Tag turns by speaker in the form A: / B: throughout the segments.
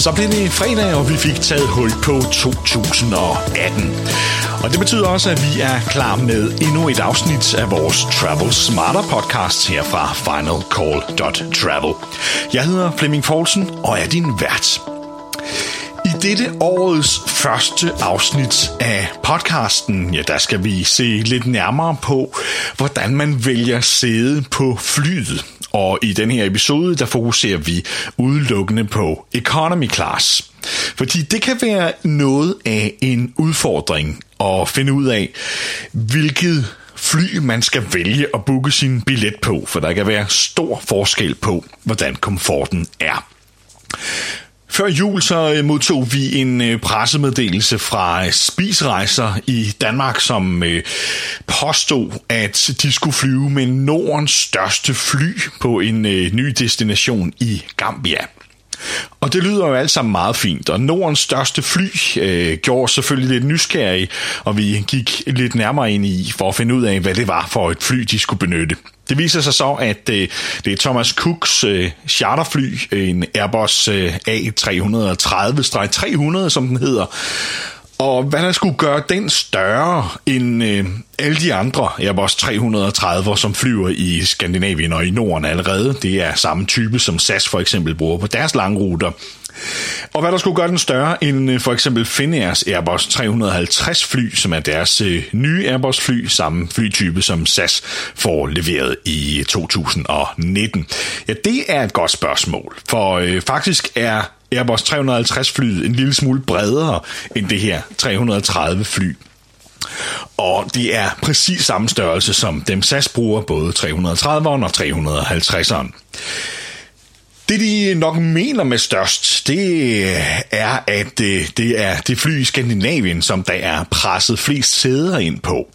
A: så blev det fredag, og vi fik taget hul på 2018. Og det betyder også, at vi er klar med endnu et afsnit af vores Travel Smarter podcast her fra finalcall.travel. Jeg hedder Flemming Poulsen og er din vært. I dette årets første afsnit af podcasten, ja, der skal vi se lidt nærmere på, hvordan man vælger sæde på flyet. Og i den her episode, der fokuserer vi udelukkende på economy class. Fordi det kan være noget af en udfordring at finde ud af, hvilket fly man skal vælge at booke sin billet på, for der kan være stor forskel på, hvordan komforten er. Før jul så øh, modtog vi en øh, pressemeddelelse fra øh, Spisrejser i Danmark, som påstod, at de skulle flyve med Nordens største fly på en ny destination i Gambia. Og det lyder jo alt sammen meget fint, og Nordens største fly øh, gjorde selvfølgelig lidt nysgerrig, og vi gik lidt nærmere ind i for at finde ud af, hvad det var for et fly, de skulle benytte. Det viser sig så, at øh, det er Thomas Cooks øh, charterfly, øh, en Airbus øh, A330-300, som den hedder, og hvad der skulle gøre den større end øh, alle de andre Airbus 330'er, som flyver i Skandinavien og i Norden allerede. Det er samme type, som SAS for eksempel bruger på deres langruter. Og hvad der skulle gøre den større end øh, for eksempel Finnairs Airbus 350 fly, som er deres øh, nye Airbus fly, samme flytype som SAS får leveret i øh, 2019? Ja, det er et godt spørgsmål, for øh, faktisk er Airbus 350 flyet en lille smule bredere end det her 330 fly. Og det er præcis samme størrelse som dem SAS bruger, både 330'eren og 350'eren. Det de nok mener med størst, det er, at det, det er det fly i Skandinavien, som der er presset flest sæder ind på.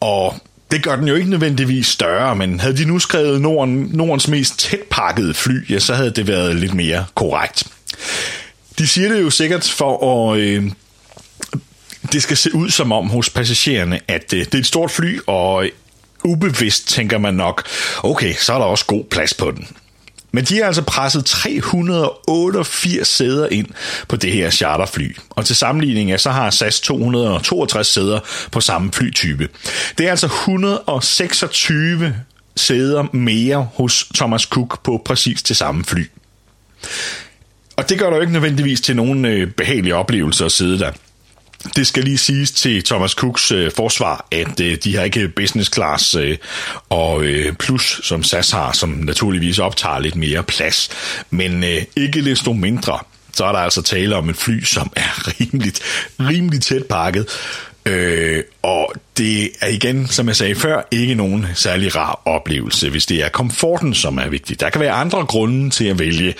A: Og det gør den jo ikke nødvendigvis større, men havde de nu skrevet Norden, Nordens mest tætpakkede fly, ja, så havde det været lidt mere korrekt. De siger det jo sikkert for at... Øh, det skal se ud som om hos passagererne, at øh, det er et stort fly, og ubevidst tænker man nok, okay, så er der også god plads på den. Men de har altså presset 388 sæder ind på det her charterfly. Og til sammenligning, ja, så har SAS 262 sæder på samme flytype. Det er altså 126 sæder mere hos Thomas Cook på præcis det samme fly. Og det gør der jo ikke nødvendigvis til nogen behagelig behagelige oplevelser at sidde der. Det skal lige siges til Thomas Cooks øh, forsvar, at øh, de har ikke business class øh, og øh, plus, som SAS har, som naturligvis optager lidt mere plads. Men øh, ikke desto mindre, så er der altså tale om et fly, som er rimeligt, rimeligt tæt pakket. Øh, og det er igen, som jeg sagde før, ikke nogen særlig rar oplevelse, hvis det er komforten, som er vigtig. Der kan være andre grunde til at vælge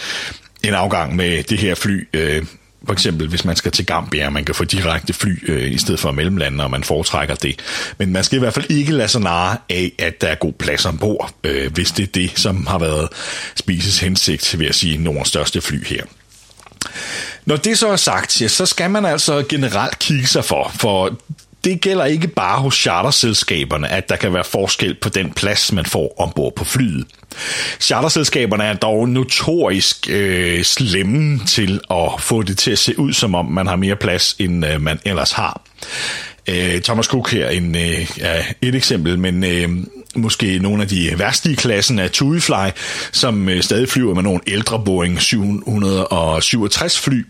A: en afgang med det her fly. Øh, for eksempel hvis man skal til Gambia, man kan få direkte fly øh, i stedet for mellemlande, og man foretrækker det. Men man skal i hvert fald ikke lade sig narre af, at der er god plads ombord, øh, hvis det er det, som har været spises hensigt, vil at sige, Nordens største fly her. Når det så er sagt, ja, så skal man altså generelt kigge sig for, for det gælder ikke bare hos charterselskaberne, at der kan være forskel på den plads, man får ombord på flyet. Charterselskaberne er dog notorisk øh, slemme til at få det til at se ud, som om man har mere plads, end øh, man ellers har. Øh, Thomas Cook her en, øh, er et eksempel, men øh, måske nogle af de værste i klassen er TuiFly, som øh, stadig flyver med nogle ældre Boeing 767 fly,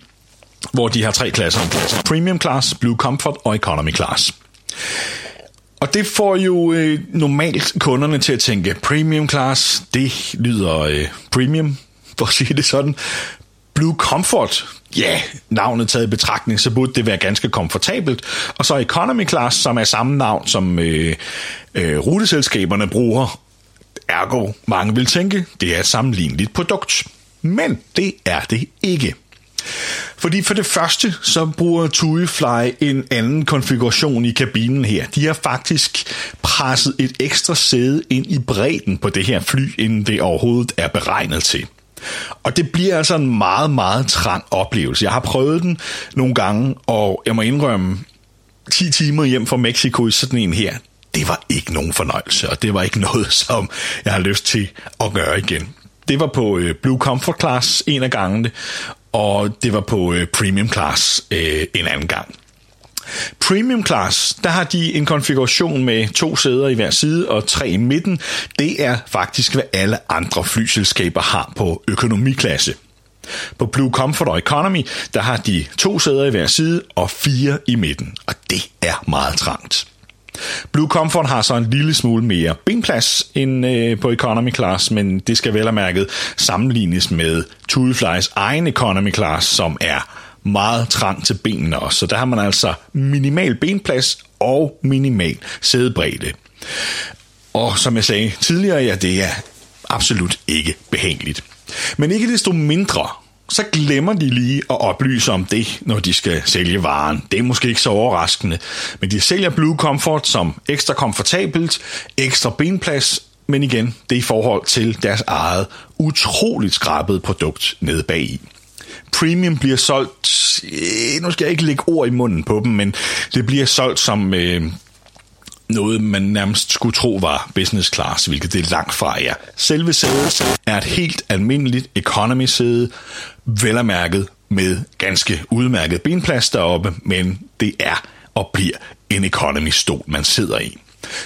A: hvor de har tre klasser. Premium Class, Blue Comfort og Economy Class. Og det får jo øh, normalt kunderne til at tænke, Premium Class, det lyder øh, premium, for at sige det sådan. Blue Comfort, ja, yeah, navnet taget i betragtning, så burde det være ganske komfortabelt. Og så Economy Class, som er samme navn, som øh, øh, ruteselskaberne bruger. Ergo, mange vil tænke, det er et sammenligneligt produkt. Men det er det ikke. Fordi for det første, så bruger TuiFly en anden konfiguration i kabinen her. De har faktisk presset et ekstra sæde ind i bredden på det her fly, inden det overhovedet er beregnet til. Og det bliver altså en meget, meget trang oplevelse. Jeg har prøvet den nogle gange, og jeg må indrømme, 10 timer hjem fra Mexico i sådan en her, det var ikke nogen fornøjelse, og det var ikke noget, som jeg har lyst til at gøre igen. Det var på øh, Blue Comfort Class en af gangene, og det var på øh, premium class øh, en anden gang. Premium Class, der har de en konfiguration med to sæder i hver side og tre i midten. Det er faktisk, hvad alle andre flyselskaber har på økonomiklasse. På Blue Comfort og Economy, der har de to sæder i hver side og fire i midten, og det er meget trangt. Blue Comfort har så en lille smule mere benplads end øh, på Economy Class, men det skal vel og mærket sammenlignes med Tuleflies egen Economy Class, som er meget trang til benene også. Så der har man altså minimal benplads og minimal sædebredde. Og som jeg sagde tidligere, ja, det er absolut ikke behageligt. Men ikke desto mindre, så glemmer de lige at oplyse om det, når de skal sælge varen. Det er måske ikke så overraskende, men de sælger Blue Comfort som ekstra komfortabelt, ekstra benplads, men igen, det er i forhold til deres eget utroligt skrabede produkt nede bagi. Premium bliver solgt, øh, nu skal jeg ikke lægge ord i munden på dem, men det bliver solgt som øh, noget, man nærmest skulle tro var business class, hvilket det er langt fra er. Selve sædet er et helt almindeligt economy sæde, velermærket med ganske udmærket benplads deroppe, men det er og bliver en economy stol, man sidder i.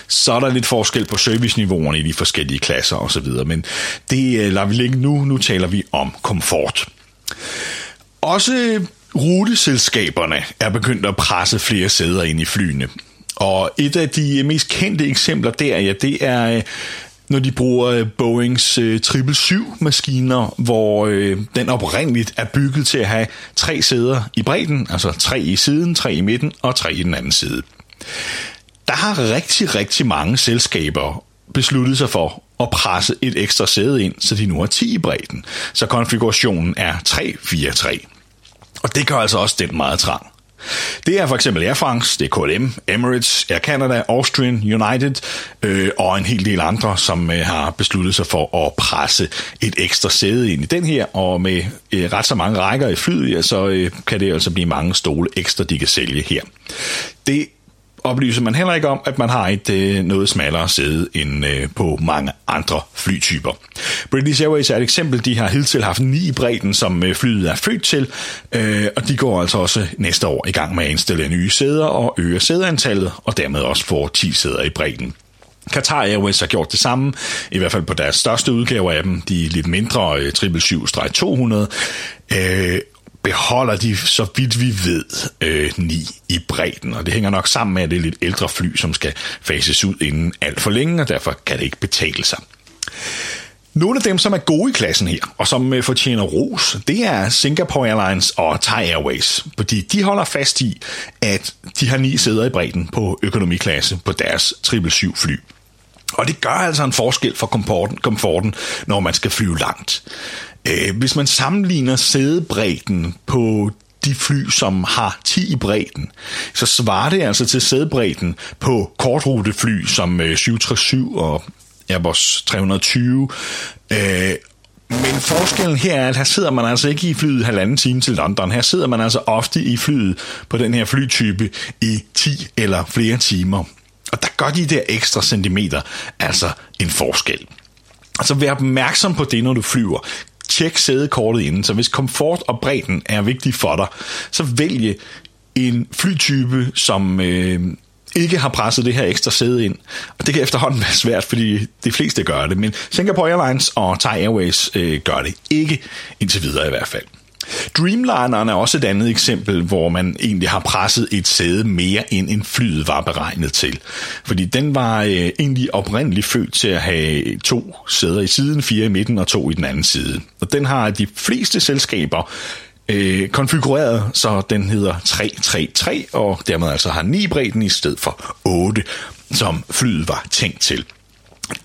A: Så er der lidt forskel på serviceniveauerne i de forskellige klasser osv., men det øh, lader vi ligge nu. Nu taler vi om komfort. Også ruteselskaberne er begyndt at presse flere sæder ind i flyene. Og et af de mest kendte eksempler der, ja, det er øh, når de bruger øh, Boeings øh, 777-maskiner, hvor den oprindeligt er bygget til at have tre sæder i bredden, altså tre i siden, tre i midten og tre i den anden side. Der har rigtig, rigtig mange selskaber besluttet sig for at presse et ekstra sæde ind, så de nu har 10 i bredden. Så konfigurationen er 3-4-3. Og det gør altså også den meget trang. Det er for eksempel Air France, det er KLM, Emirates, Air Canada, Austrian, United øh, og en hel del andre, som øh, har besluttet sig for at presse et ekstra sæde ind i den her, og med øh, ret så mange rækker i flyet, ja, så øh, kan det altså blive mange stole ekstra, de kan sælge her. Det oplyser man heller ikke om, at man har et øh, noget smallere sæde end øh, på mange andre flytyper. British Airways er et eksempel. De har hidtil haft ni i bredden, som øh, flyet er født til, øh, og de går altså også næste år i gang med at installere nye sæder og øge sædeantallet, og dermed også få 10 sæder i bredden. Qatar Airways har gjort det samme, i hvert fald på deres største udgaver af dem, de lidt mindre 777-200, øh, beholder de, så vidt vi ved, øh, 9 i bredden. Og det hænger nok sammen med, at det er lidt ældre fly, som skal fases ud inden alt for længe, og derfor kan det ikke betale sig. Nogle af dem, som er gode i klassen her, og som øh, fortjener ros, det er Singapore Airlines og Thai Airways, fordi de holder fast i, at de har ni sæder i bredden på økonomiklasse på deres 777 fly. Og det gør altså en forskel for komforten, komforten når man skal flyve langt. Øh, hvis man sammenligner sædebredden på de fly, som har 10 i bredden, så svarer det altså til sædebredden på kortrutefly som øh, 737 og Airbus 320. Øh, men forskellen her er, at her sidder man altså ikke i flyet halvanden time til London. Her sidder man altså ofte i flyet på den her flytype i 10 eller flere timer. Og der gør de der ekstra centimeter altså en forskel. Altså vær opmærksom på det, når du flyver tjek sædekortet inden. Så hvis komfort og bredden er vigtig for dig, så vælge en flytype, som øh, ikke har presset det her ekstra sæde ind. Og det kan efterhånden være svært, fordi de fleste gør det. Men Singapore Airlines og Thai Airways øh, gør det ikke, indtil videre i hvert fald. Dreamlineren er også et andet eksempel, hvor man egentlig har presset et sæde mere end en flyet var beregnet til. Fordi den var øh, egentlig oprindeligt født til at have to sæder i siden, fire i midten og to i den anden side. Og den har de fleste selskaber øh, konfigureret, så den hedder 333, og dermed altså har 9 bredden i stedet for 8, som flyet var tænkt til.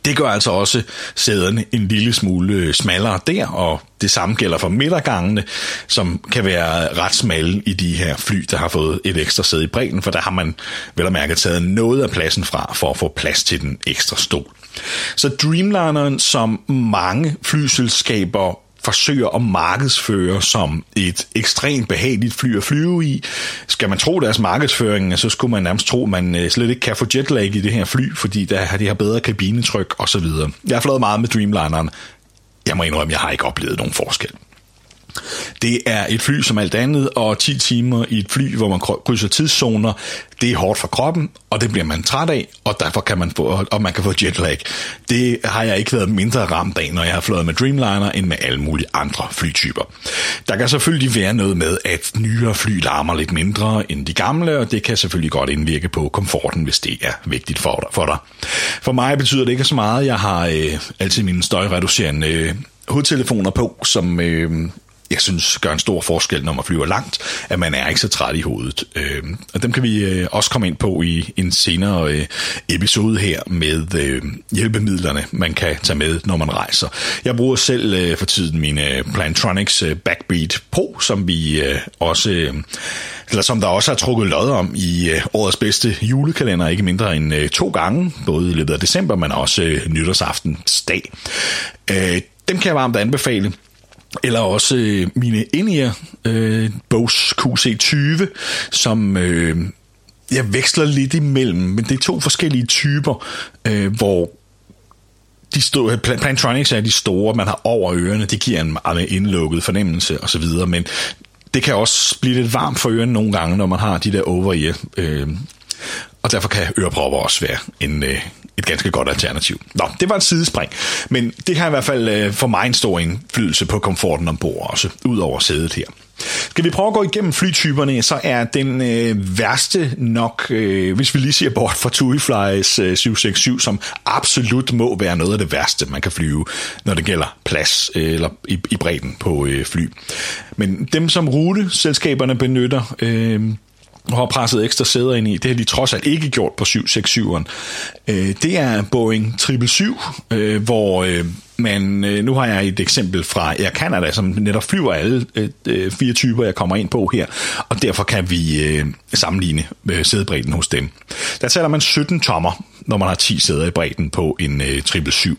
A: Det gør altså også sæderne en lille smule øh, smallere der, og det samme gælder for midtergangene, som kan være ret smalle i de her fly, der har fået et ekstra sæde i bredden, for der har man vel at mærke taget noget af pladsen fra for at få plads til den ekstra stol. Så Dreamlineren, som mange flyselskaber forsøger at markedsføre som et ekstremt behageligt fly at flyve i. Skal man tro deres markedsføring, så skulle man nærmest tro, at man øh, slet ikke kan få jetlag i det her fly, fordi der har det her bedre kabinetryk osv. Jeg har flået meget med Dreamlineren. Jeg må indrømme, at jeg har ikke oplevet nogen forskel. Det er et fly som alt andet, og 10 timer i et fly, hvor man krydser tidszoner, det er hårdt for kroppen, og det bliver man træt af, og derfor kan man få, og man kan få jetlag. Det har jeg ikke været mindre ramt af, når jeg har fløjet med Dreamliner, end med alle mulige andre flytyper. Der kan selvfølgelig være noget med, at nyere fly larmer lidt mindre end de gamle, og det kan selvfølgelig godt indvirke på komforten, hvis det er vigtigt for dig. For, dig. for mig betyder det ikke så meget. Jeg har øh, altid mine støjreducerende øh, hovedtelefoner på, som øh, jeg synes gør en stor forskel, når man flyver langt, at man er ikke så træt i hovedet. Øh, og dem kan vi øh, også komme ind på i en senere øh, episode her med øh, hjælpemidlerne, man kan tage med, når man rejser. Jeg bruger selv øh, for tiden mine øh, Plantronics øh, Backbeat Pro, som vi øh, også... Øh, eller som der også er trukket lod om i øh, årets bedste julekalender, ikke mindre end øh, to gange, både i løbet af december, men også øh, nytårsaftensdag. Øh, dem kan jeg varmt anbefale. Eller også øh, mine in øh, Bose QC20, som øh, jeg veksler lidt imellem, men det er to forskellige typer, øh, hvor de store, Plantronics er de store, man har over ørerne, det giver en meget indlukket fornemmelse osv., men det kan også blive lidt varmt for ørerne nogle gange, når man har de der over-ear. Øh, og derfor kan ørepropper også være en, øh, et ganske godt alternativ. Nå, det var et sidespring, men det har i hvert fald øh, for mig en stor indflydelse på komforten ombord også, ud over sædet her. Skal vi prøve at gå igennem flytyperne, så er den øh, værste nok, øh, hvis vi lige ser bort fra TuiFlys øh, 767, som absolut må være noget af det værste, man kan flyve, når det gælder plads øh, eller i, i bredden på øh, fly. Men dem, som ruteselskaberne benytter, øh, og har presset ekstra sæder ind i. Det har de trods alt ikke gjort på 767'eren. Øh, det er Boeing 777, øh, hvor øh, man, øh, nu har jeg et eksempel fra Air Canada, som netop flyver alle øh, øh, fire typer, jeg kommer ind på her, og derfor kan vi sammenligne sædebredden hos dem. Der taler man 17 tommer, når man har 10 sæder i bredden på en 777.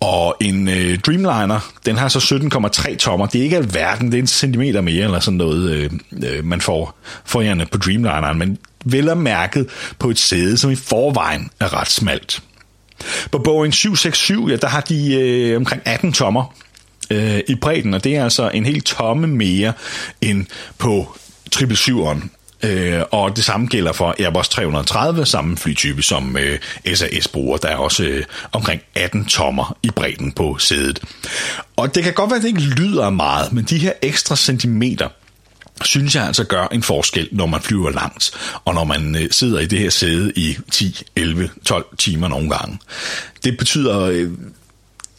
A: Og en øh, Dreamliner, den har så 17,3 tommer. Det er ikke alverden, det er en centimeter mere eller sådan noget, øh, øh, man får forhjerne på Dreamlineren, men vel er mærket på et sæde, som i forvejen er ret smalt. På Boeing 767, ja, der har de øh, omkring 18 tommer øh, i bredden, og det er altså en helt tomme mere end på 777'eren. Øh, og det samme gælder for Airbus 330, samme flytype som øh, SAS bruger. Der er også øh, omkring 18 tommer i bredden på sædet. Og det kan godt være, at det ikke lyder meget, men de her ekstra centimeter, synes jeg altså gør en forskel, når man flyver langt, og når man øh, sidder i det her sæde i 10, 11, 12 timer nogle gange. Det betyder øh,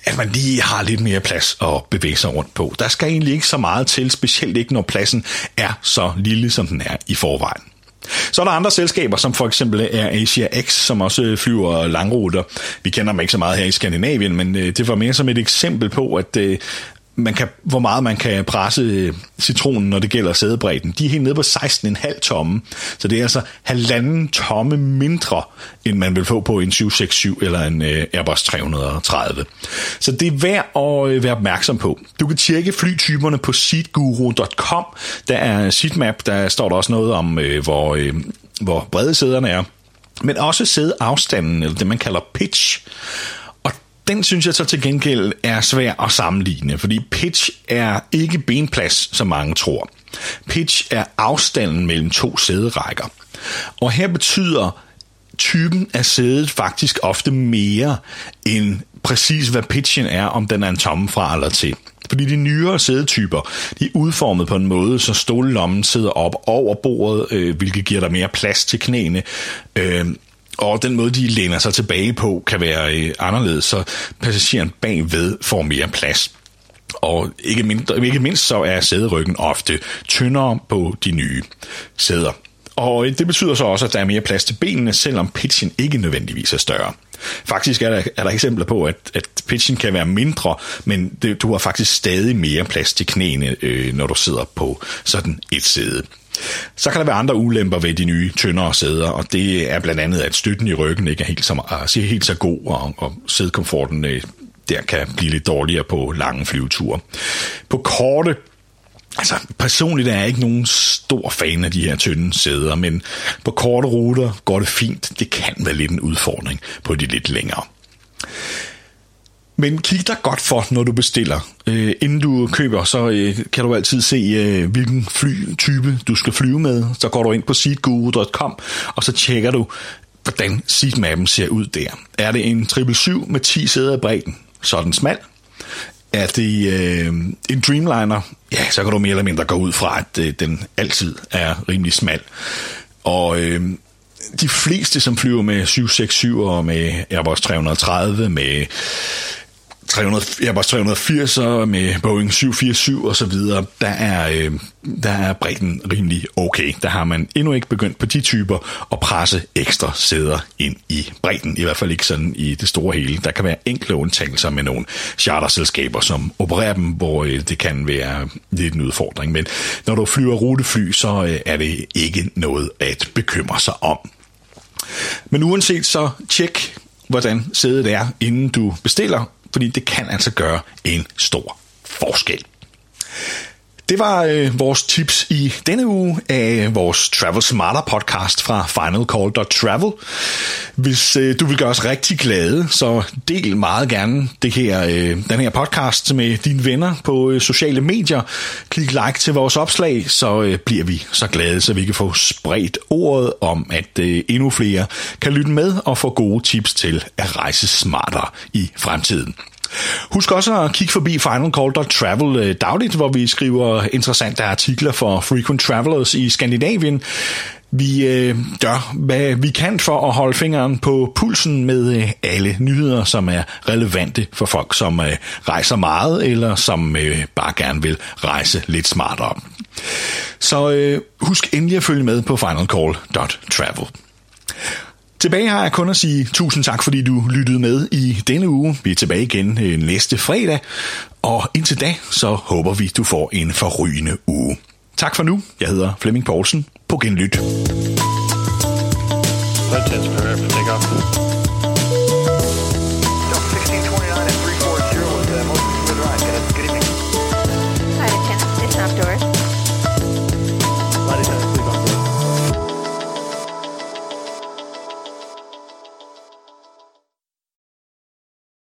A: at man lige har lidt mere plads at bevæge sig rundt på. Der skal egentlig ikke så meget til, specielt ikke når pladsen er så lille, som den er i forvejen. Så er der andre selskaber, som for eksempel er Asia X, som også flyver langruter. Vi kender dem ikke så meget her i Skandinavien, men øh, det var mere som et eksempel på, at øh, man kan, hvor meget man kan presse øh, citronen, når det gælder sædebredden. De er helt nede på 16,5 tomme, så det er altså halvanden tomme mindre, end man vil få på en 767 eller en øh, Airbus 330. Så det er værd at øh, være opmærksom på. Du kan tjekke flytyperne på seatguru.com. Der er seatmap, der står der også noget om, hvor, hvor brede sæderne er men også sædeafstanden, eller det man kalder pitch den synes jeg så til gengæld er svær at sammenligne, fordi pitch er ikke benplads, som mange tror. Pitch er afstanden mellem to sæderækker. Og her betyder typen af sædet faktisk ofte mere end præcis hvad pitchen er, om den er en tomme fra eller til. Fordi de nyere sædetyper, de er udformet på en måde, så stolelommen sidder op over bordet, øh, hvilket giver dig mere plads til knæene. Øh, og den måde, de læner sig tilbage på, kan være øh, anderledes, så passageren bagved får mere plads. Og ikke mindst, ikke mindst så er sæderyggen ofte tyndere på de nye sæder. Og øh, det betyder så også, at der er mere plads til benene, selvom pitchen ikke nødvendigvis er større. Faktisk er der, er der eksempler på, at, at pitchen kan være mindre, men det, du har faktisk stadig mere plads til knæene, øh, når du sidder på sådan et sæde. Så kan der være andre ulemper ved de nye, tyndere sæder, og det er blandt andet, at støtten i ryggen ikke er helt så, øh, er helt så god, og, og sædekomforten øh, der kan blive lidt dårligere på lange flyveture. På korte Altså, personligt er jeg ikke nogen stor fan af de her tynde sæder, men på korte ruter går det fint. Det kan være lidt en udfordring på de lidt længere. Men kig dig godt for, når du bestiller. Øh, inden du køber, så øh, kan du altid se, øh, hvilken flytype du skal flyve med. Så går du ind på seatguru.com, og så tjekker du, hvordan seatmappen ser ud der. Er det en 777 med 10 sæder i bredden, så er den smal. Er det øh, en Dreamliner, ja, så kan du mere eller mindre gå ud fra, at øh, den altid er rimelig smal. Og øh, de fleste, som flyver med 767 og med Airbus 330, med 300, Airbus 380 med Boeing 747 og så videre, der er, øh, der er bredden rimelig okay. Der har man endnu ikke begyndt på de typer at presse ekstra sæder ind i bredden. I hvert fald ikke sådan i det store hele. Der kan være enkle undtagelser med nogle charterselskaber, som opererer dem, hvor øh, det kan være lidt en udfordring. Men når du flyver rutefly, så øh, er det ikke noget at bekymre sig om. Men uanset så tjek, hvordan sædet er, inden du bestiller, fordi det kan altså gøre en stor forskel. Det var øh, vores tips i denne uge af vores Travel Smarter podcast fra finalcall.travel. Hvis øh, du vil gøre os rigtig glade, så del meget gerne det her, øh, den her podcast med dine venner på øh, sociale medier. Klik like til vores opslag, så øh, bliver vi så glade, så vi kan få spredt ordet om, at øh, endnu flere kan lytte med og få gode tips til at rejse smartere i fremtiden. Husk også at kigge forbi finalcall.travel øh, dagligt, hvor vi skriver interessante artikler for frequent travelers i Skandinavien. Vi øh, gør, hvad vi kan for at holde fingeren på pulsen med øh, alle nyheder, som er relevante for folk, som øh, rejser meget, eller som øh, bare gerne vil rejse lidt smartere. Så øh, husk endelig at følge med på finalcall.travel. Tilbage har jeg kun at sige tusind tak, fordi du lyttede med i denne uge. Vi er tilbage igen øh, næste fredag, og indtil da, så håber vi, du får en forrygende uge. Tak for nu. Jeg hedder Flemming Poulsen. På genlyt. Let's